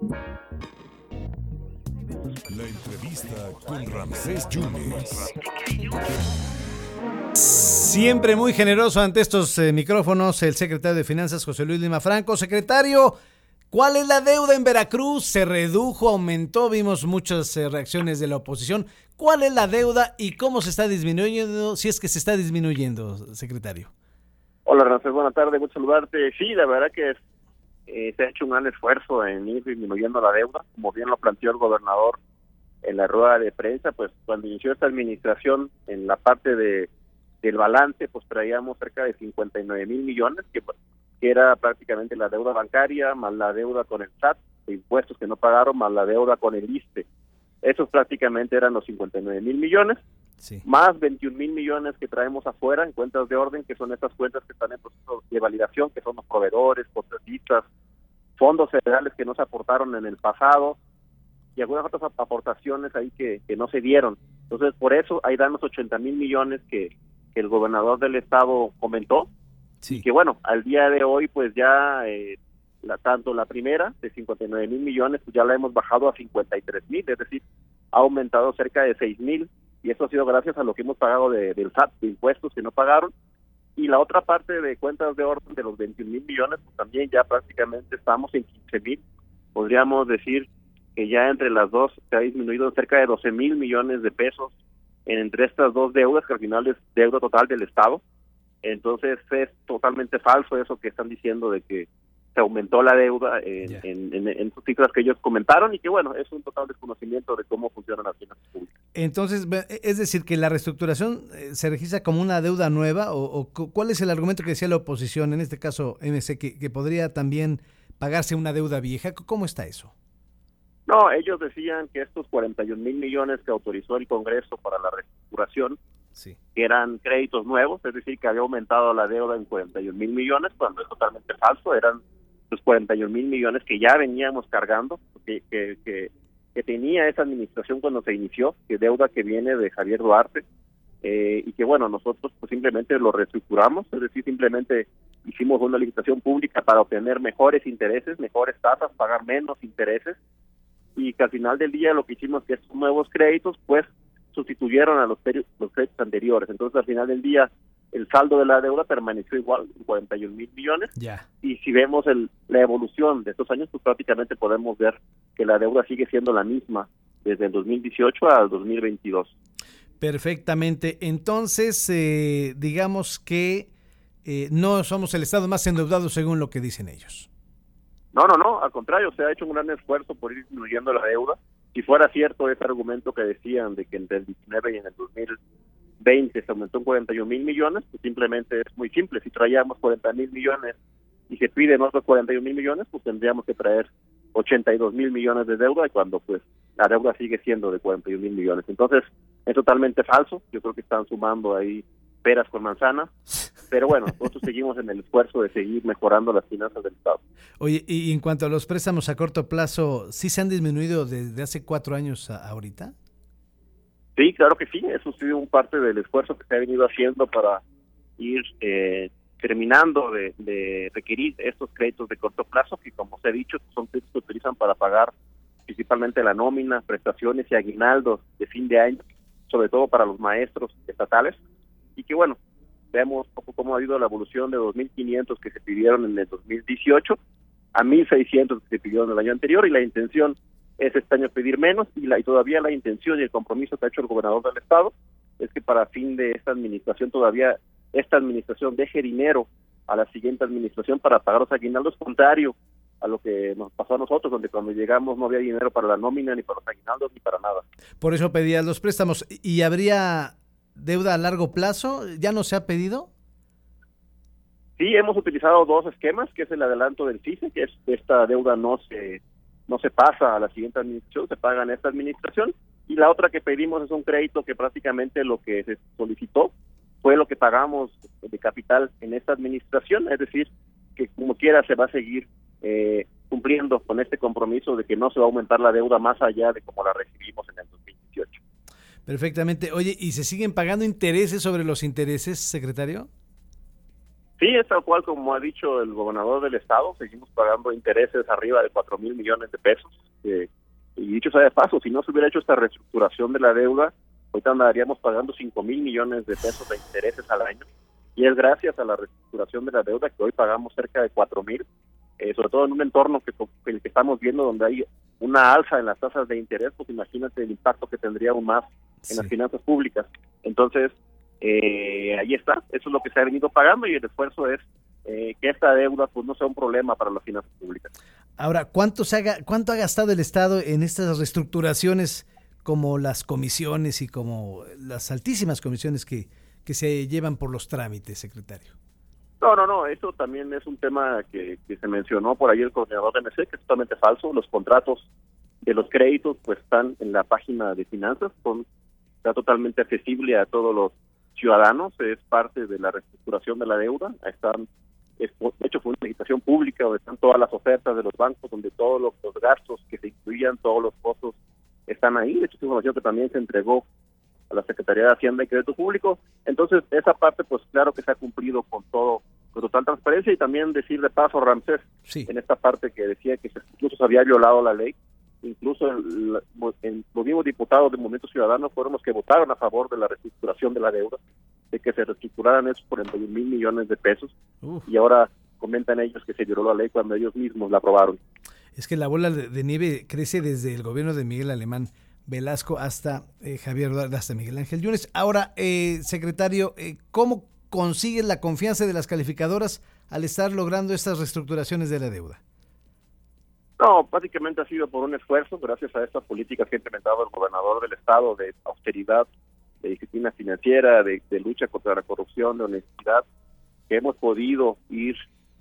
La entrevista con Ramsés Yunes. Siempre muy generoso ante estos eh, micrófonos el secretario de Finanzas José Luis Lima Franco. Secretario, ¿cuál es la deuda en Veracruz? ¿Se redujo, aumentó? Vimos muchas eh, reacciones de la oposición. ¿Cuál es la deuda y cómo se está disminuyendo, si es que se está disminuyendo, secretario? Hola, Ramsés, buenas tardes, mucho saludarte. Sí, la verdad que eh, se ha hecho un gran esfuerzo en ir disminuyendo la deuda, como bien lo planteó el gobernador en la rueda de prensa, pues cuando inició esta administración en la parte de del balance, pues traíamos cerca de 59 mil millones, que, que era prácticamente la deuda bancaria, más la deuda con el SAT, de impuestos que no pagaron, más la deuda con el ISTE. Esos prácticamente eran los 59 mil millones, más 21 mil millones que traemos afuera en cuentas de orden, que son estas cuentas que están en proceso de validación, que son los proveedores, contratistas, fondos federales que no se aportaron en el pasado y algunas otras aportaciones ahí que, que no se dieron. Entonces, por eso ahí dan los 80 mil millones que, que el gobernador del estado comentó. Y que bueno, al día de hoy, pues ya eh, la, tanto la primera de 59 mil millones, pues ya la hemos bajado a 53 mil, es decir, ha aumentado cerca de 6 mil y eso ha sido gracias a lo que hemos pagado de, del SAT, de impuestos que no pagaron. Y la otra parte de cuentas de orden de los 21 mil millones, pues también ya prácticamente estamos en 15 mil. Podríamos decir que ya entre las dos se ha disminuido cerca de 12 mil millones de pesos entre estas dos deudas, que al final es deuda total del Estado. Entonces es totalmente falso eso que están diciendo de que se aumentó la deuda en, en, sus cifras que ellos comentaron y que bueno, es un total desconocimiento de cómo funcionan las finanzas públicas. Entonces, es decir, que la reestructuración eh, se registra como una deuda nueva o, cuál es el argumento que decía la oposición, en este caso MC, que, que podría también pagarse una deuda vieja? ¿Cómo está eso? No, ellos decían que estos 41 mil millones que autorizó el Congreso para la reestructuración, que eran créditos nuevos, es decir, que había aumentado la deuda en 41 mil millones, cuando es totalmente falso, eran los 41 mil millones que ya veníamos cargando, que, que, que, tenía esa administración cuando se inició, que deuda que viene de Javier Duarte, eh, y que bueno, nosotros pues simplemente lo reestructuramos, es decir, simplemente hicimos una licitación pública para obtener mejores intereses, mejores tasas, pagar menos intereses, y que al final del día lo que hicimos que estos nuevos créditos pues sustituyeron a los, los créditos anteriores. Entonces al final del día el saldo de la deuda permaneció igual, 41 mil millones. Y si vemos el, la evolución de estos años, pues prácticamente podemos ver que la deuda sigue siendo la misma desde el 2018 al 2022. Perfectamente. Entonces, eh, digamos que eh, no somos el Estado más endeudado según lo que dicen ellos. No, no, no, al contrario, se ha hecho un gran esfuerzo por ir disminuyendo la deuda. Si fuera cierto ese argumento que decían de que entre el 19 y en el 2000 20 se aumentó en 41 mil millones, pues simplemente es muy simple. Si traíamos 40 mil millones y se piden otros 41 mil millones, pues tendríamos que traer 82 mil millones de deuda y cuando pues la deuda sigue siendo de 41 mil millones. Entonces es totalmente falso. Yo creo que están sumando ahí peras con manzanas. Pero bueno, nosotros seguimos en el esfuerzo de seguir mejorando las finanzas del Estado. Oye, y en cuanto a los préstamos a corto plazo, ¿sí se han disminuido desde hace cuatro años a ahorita? Sí, claro que sí, eso ha un parte del esfuerzo que se ha venido haciendo para ir eh, terminando de, requerir estos créditos de corto plazo, que como se ha dicho, son créditos que utilizan para pagar principalmente la nómina, prestaciones y aguinaldos de fin de año, sobre todo para los maestros estatales, y que bueno, vemos poco cómo ha habido la evolución de 2.500 que se pidieron en el 2018 a 1.600 que se pidieron el año anterior, y la intención es este año pedir menos y, la, y todavía la intención y el compromiso que ha hecho el gobernador del estado es que para fin de esta administración todavía esta administración deje dinero a la siguiente administración para pagar los aguinaldos, contrario a lo que nos pasó a nosotros, donde cuando llegamos no había dinero para la nómina, ni para los aguinaldos, ni para nada. Por eso pedías los préstamos. ¿Y habría deuda a largo plazo? ¿Ya no se ha pedido? Sí, hemos utilizado dos esquemas, que es el adelanto del CICE, que es esta deuda no se no se pasa a la siguiente administración, se paga en esta administración. Y la otra que pedimos es un crédito que prácticamente lo que se solicitó fue lo que pagamos de capital en esta administración, es decir, que como quiera se va a seguir eh, cumpliendo con este compromiso de que no se va a aumentar la deuda más allá de como la recibimos en el 2018. Perfectamente. Oye, ¿y se siguen pagando intereses sobre los intereses, secretario? Sí, es tal cual como ha dicho el gobernador del estado, seguimos pagando intereses arriba de 4 mil millones de pesos. y dicho sea de paso, si no se hubiera hecho esta reestructuración de la deuda, ahorita andaríamos pagando 5 mil millones de pesos de intereses al año. Y es gracias a la reestructuración de la deuda que hoy pagamos cerca de 4 mil, eh, sobre todo en un entorno que, el que estamos viendo donde hay una alza en las tasas de interés, pues imagínate el impacto que tendría aún más en las finanzas públicas. Entonces, eh, ahí está, eso es lo que se ha venido pagando y el esfuerzo es eh, que esta deuda pues no sea un problema para las finanzas públicas. Ahora, ¿cuánto, se haga, ¿cuánto ha gastado el Estado en estas reestructuraciones como las comisiones y como las altísimas comisiones que, que se llevan por los trámites, secretario? No, no, no, eso también es un tema que, que se mencionó por ahí el coordinador de MC, que es totalmente falso. Los contratos de los créditos pues están en la página de finanzas, son, está totalmente accesible a todos los ciudadanos, es parte de la reestructuración de la deuda. Están, de hecho, fue una licitación pública donde están todas las ofertas de los bancos, donde todos los, gastos que se incluían, todos los costos están ahí. De hecho, es información que también se entregó a la Secretaría de Hacienda y Crédito Público. Entonces, esa parte, pues claro que se ha cumplido con todo, con total transparencia y también decir de paso, Ramsés, en esta parte que decía que incluso se había violado la ley, incluso el, los mismos diputados del Movimiento Ciudadano fueron los que votaron a favor de la reestructuración de la deuda, de que se reestructuraran esos 41 mil millones de pesos y ahora comentan ellos que se violó la ley cuando ellos mismos la aprobaron. Es que la bola de nieve crece desde el gobierno de Miguel Alemán Velasco hasta eh, Javier hasta Miguel Ángel Yunes. Ahora, eh, secretario, eh, ¿cómo consigues la confianza de las calificadoras al estar logrando estas reestructuraciones de la deuda? No, básicamente ha sido por un esfuerzo, gracias a estas políticas que ha implementado el gobernador del estado de austeridad, de disciplina financiera, de, lucha contra la corrupción, de honestidad, que hemos podido ir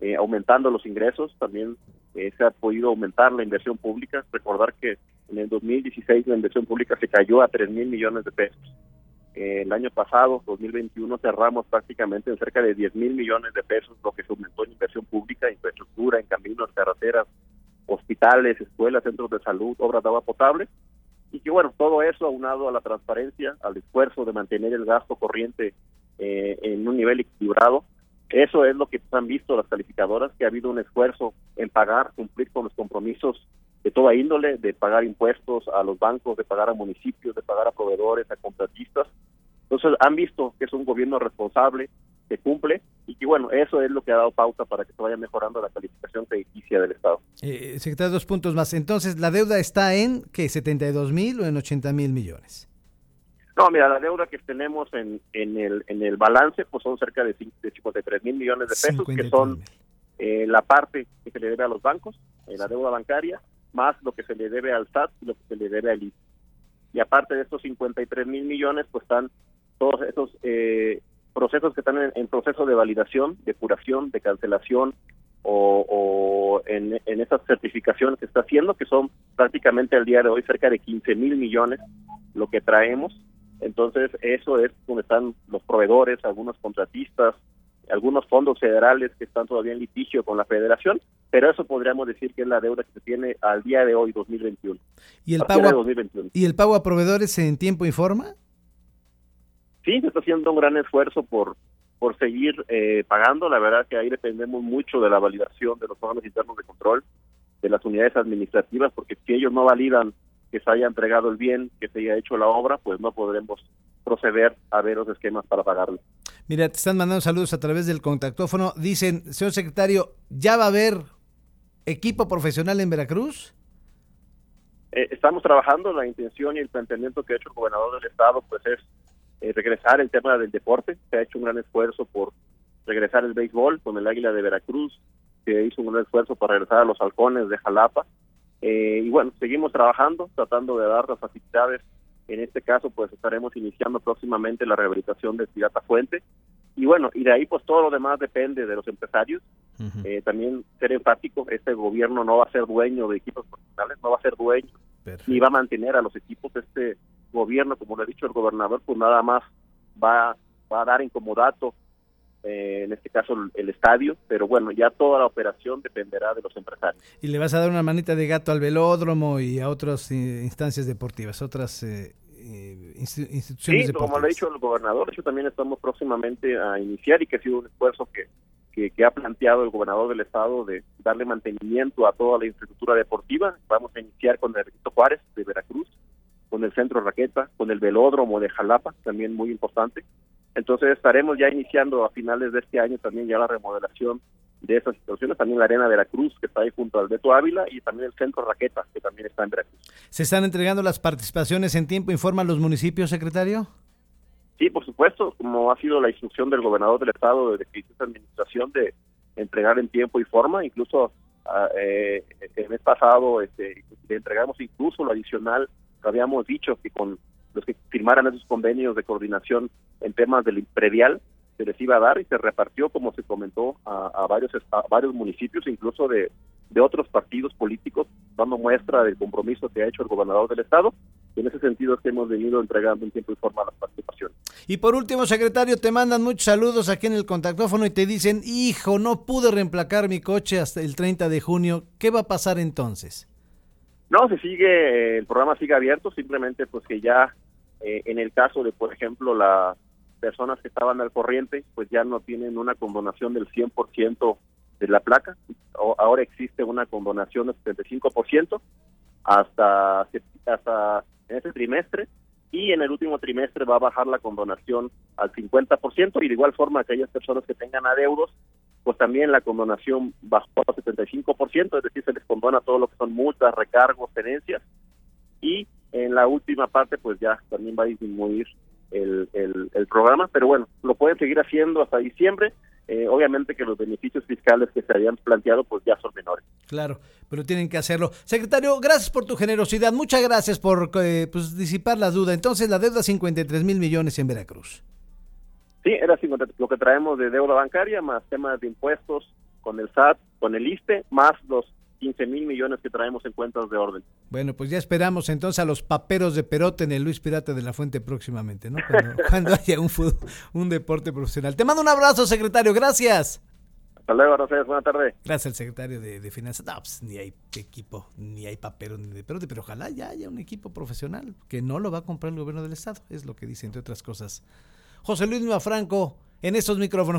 eh, aumentando los ingresos, también eh, se ha podido aumentar la inversión pública. Recordar que en el 2016 la inversión pública se cayó a 3 mil millones de pesos. Eh, el año pasado, 2021, cerramos prácticamente en cerca de 10 mil millones de pesos, lo que se aumentó en inversión pública, infraestructura, en caminos, carreteras, hospitales, escuelas, centros de salud, obras de agua potable, y que bueno, todo eso aunado a la transparencia, al esfuerzo de mantener el gasto corriente eh, en un nivel equilibrado, eso es lo que han visto las calificadoras, que ha habido un esfuerzo en pagar, cumplir con los compromisos de toda índole, de pagar impuestos a los bancos, de pagar a municipios, de pagar a proveedores, a contratistas. Entonces han visto que es un gobierno responsable, que cumple bueno, eso es lo que ha dado pauta para que se vaya mejorando la calificación crediticia del Estado. Eh, secretario, dos puntos más. Entonces, ¿la deuda está en qué, 72 mil o en 80 mil millones? No, mira, la deuda que tenemos en, en, el, en el balance pues son cerca de, 53 mil millones de pesos, que son eh, la parte que se le debe a los bancos, eh, la deuda bancaria, más lo que se le debe al SAT y lo que se le debe al ICE. Y aparte de estos 53 mil millones, pues están todos esos eh, procesos que están en, proceso de validación, de curación, de cancelación o, en, en estas certificaciones que está haciendo, que son prácticamente al día de hoy cerca de 15 mil millones lo que traemos. Entonces, eso es donde están los proveedores, algunos contratistas, algunos fondos federales que están todavía en litigio con la federación, pero eso podríamos decir que es la deuda que se tiene al día de hoy, 2021. ¿Y el, pago 2021. ¿y el pago a proveedores en tiempo y forma? Sí, se está haciendo un gran esfuerzo por por seguir eh, pagando. La verdad que ahí dependemos mucho de la validación de los órganos internos de control, de las unidades administrativas, porque si ellos no validan que se haya entregado el bien, que se haya hecho la obra, pues no podremos proceder a ver los esquemas para pagarlo. Mira, te están mandando saludos a través del contactófono. Dicen, señor secretario, ¿ya va a haber equipo profesional en Veracruz? Eh, estamos trabajando, la intención y el planteamiento que ha hecho el gobernador del estado pues es eh, regresar el tema del deporte. Se ha hecho un gran esfuerzo por regresar el béisbol con el Águila de Veracruz, se hizo un gran esfuerzo para regresar a los halcones de Jalapa. Eh, y bueno, seguimos trabajando, tratando de dar las facilidades. En este caso, pues estaremos iniciando próximamente la rehabilitación del Pirata Fuente. Y bueno, y de ahí pues todo lo demás depende de los empresarios. Eh, también ser enfático, este gobierno no va a ser dueño de equipos profesionales, no va a ser dueño, ni va a mantener a los equipos. Este gobierno, como lo ha dicho el gobernador, pues nada más va, va a dar incomodato, eh, en este caso el, estadio, pero bueno, ya toda la operación dependerá de los empresarios. Y le vas a dar una manita de gato al velódromo y a otras eh, instancias deportivas, otras eh, instituciones sí, como lo ha dicho el gobernador, eso también estamos próximamente a iniciar y que ha sido un esfuerzo que, que, ha planteado el gobernador del estado de darle mantenimiento a toda la infraestructura deportiva. Vamos a iniciar con el Juárez de Veracruz, con el Centro Raqueta, con el Velódromo de Jalapa, también muy importante. Entonces estaremos ya iniciando a finales de este año también ya la remodelación de esas situaciones, también la Arena Veracruz, que está ahí junto al Beto Ávila, y también el Centro Raqueta, que también está en Veracruz. ¿Se están entregando las participaciones en tiempo? ¿Informan los municipios, secretario? Sí, por supuesto, como ha sido la instrucción del gobernador del estado desde que hizo esta administración de entregar en tiempo y forma, incluso ah, eh, el mes pasado este, le entregamos incluso lo adicional habíamos dicho que con los que firmaran esos convenios de coordinación en temas del predial se les iba a dar y se repartió, como se comentó, a, varios a varios municipios, incluso de, de otros partidos políticos, dando muestra del compromiso que ha hecho el gobernador del estado. Y en ese sentido es que hemos venido entregando en tiempo y forma las participaciones. Y por último, secretario, te mandan muchos saludos aquí en el contactófono y te dicen, hijo, no pude reemplacar mi coche hasta el 30 de junio. ¿Qué va a pasar entonces? No, se sigue, el programa sigue abierto, simplemente pues que ya eh, en el caso de, por ejemplo, las personas que estaban al corriente, pues ya no tienen una condonación del 100% de la placa. O, ahora existe una condonación del 75% hasta, hasta en ese trimestre y en el último trimestre va a bajar la condonación al 50% y de igual forma aquellas personas que tengan adeudos pues también la condonación bajó al 75%, es decir, se les condona todo lo que son multas, recargos, tenencias, y en la última parte pues ya también va a disminuir el, el, programa, pero bueno, lo pueden seguir haciendo hasta diciembre, eh, obviamente que los beneficios fiscales que se habían planteado pues ya son menores. Claro, pero tienen que hacerlo. Secretario, gracias por tu generosidad, muchas gracias por eh, pues, disipar la duda. Entonces la deuda 53 mil millones en Veracruz. Sí, era lo que traemos de deuda bancaria, más temas de impuestos con el SAT, con el ISTE, más los 15 mil millones que traemos en cuentas de orden. Bueno, pues ya esperamos entonces a los paperos de perote en el Luis Pirata de la Fuente próximamente, ¿no? Cuando, haya un, un deporte profesional. Te mando un abrazo, secretario. Gracias. Hasta luego, gracias. Buenas tardes. Gracias al secretario de, Finanzas. No, pues ni hay equipo, ni hay papero ni de perote, pero ojalá ya haya un equipo profesional que no lo va a comprar el gobierno del Estado. Es lo que dice, entre otras cosas. José Luis Franco en estos micrófonos.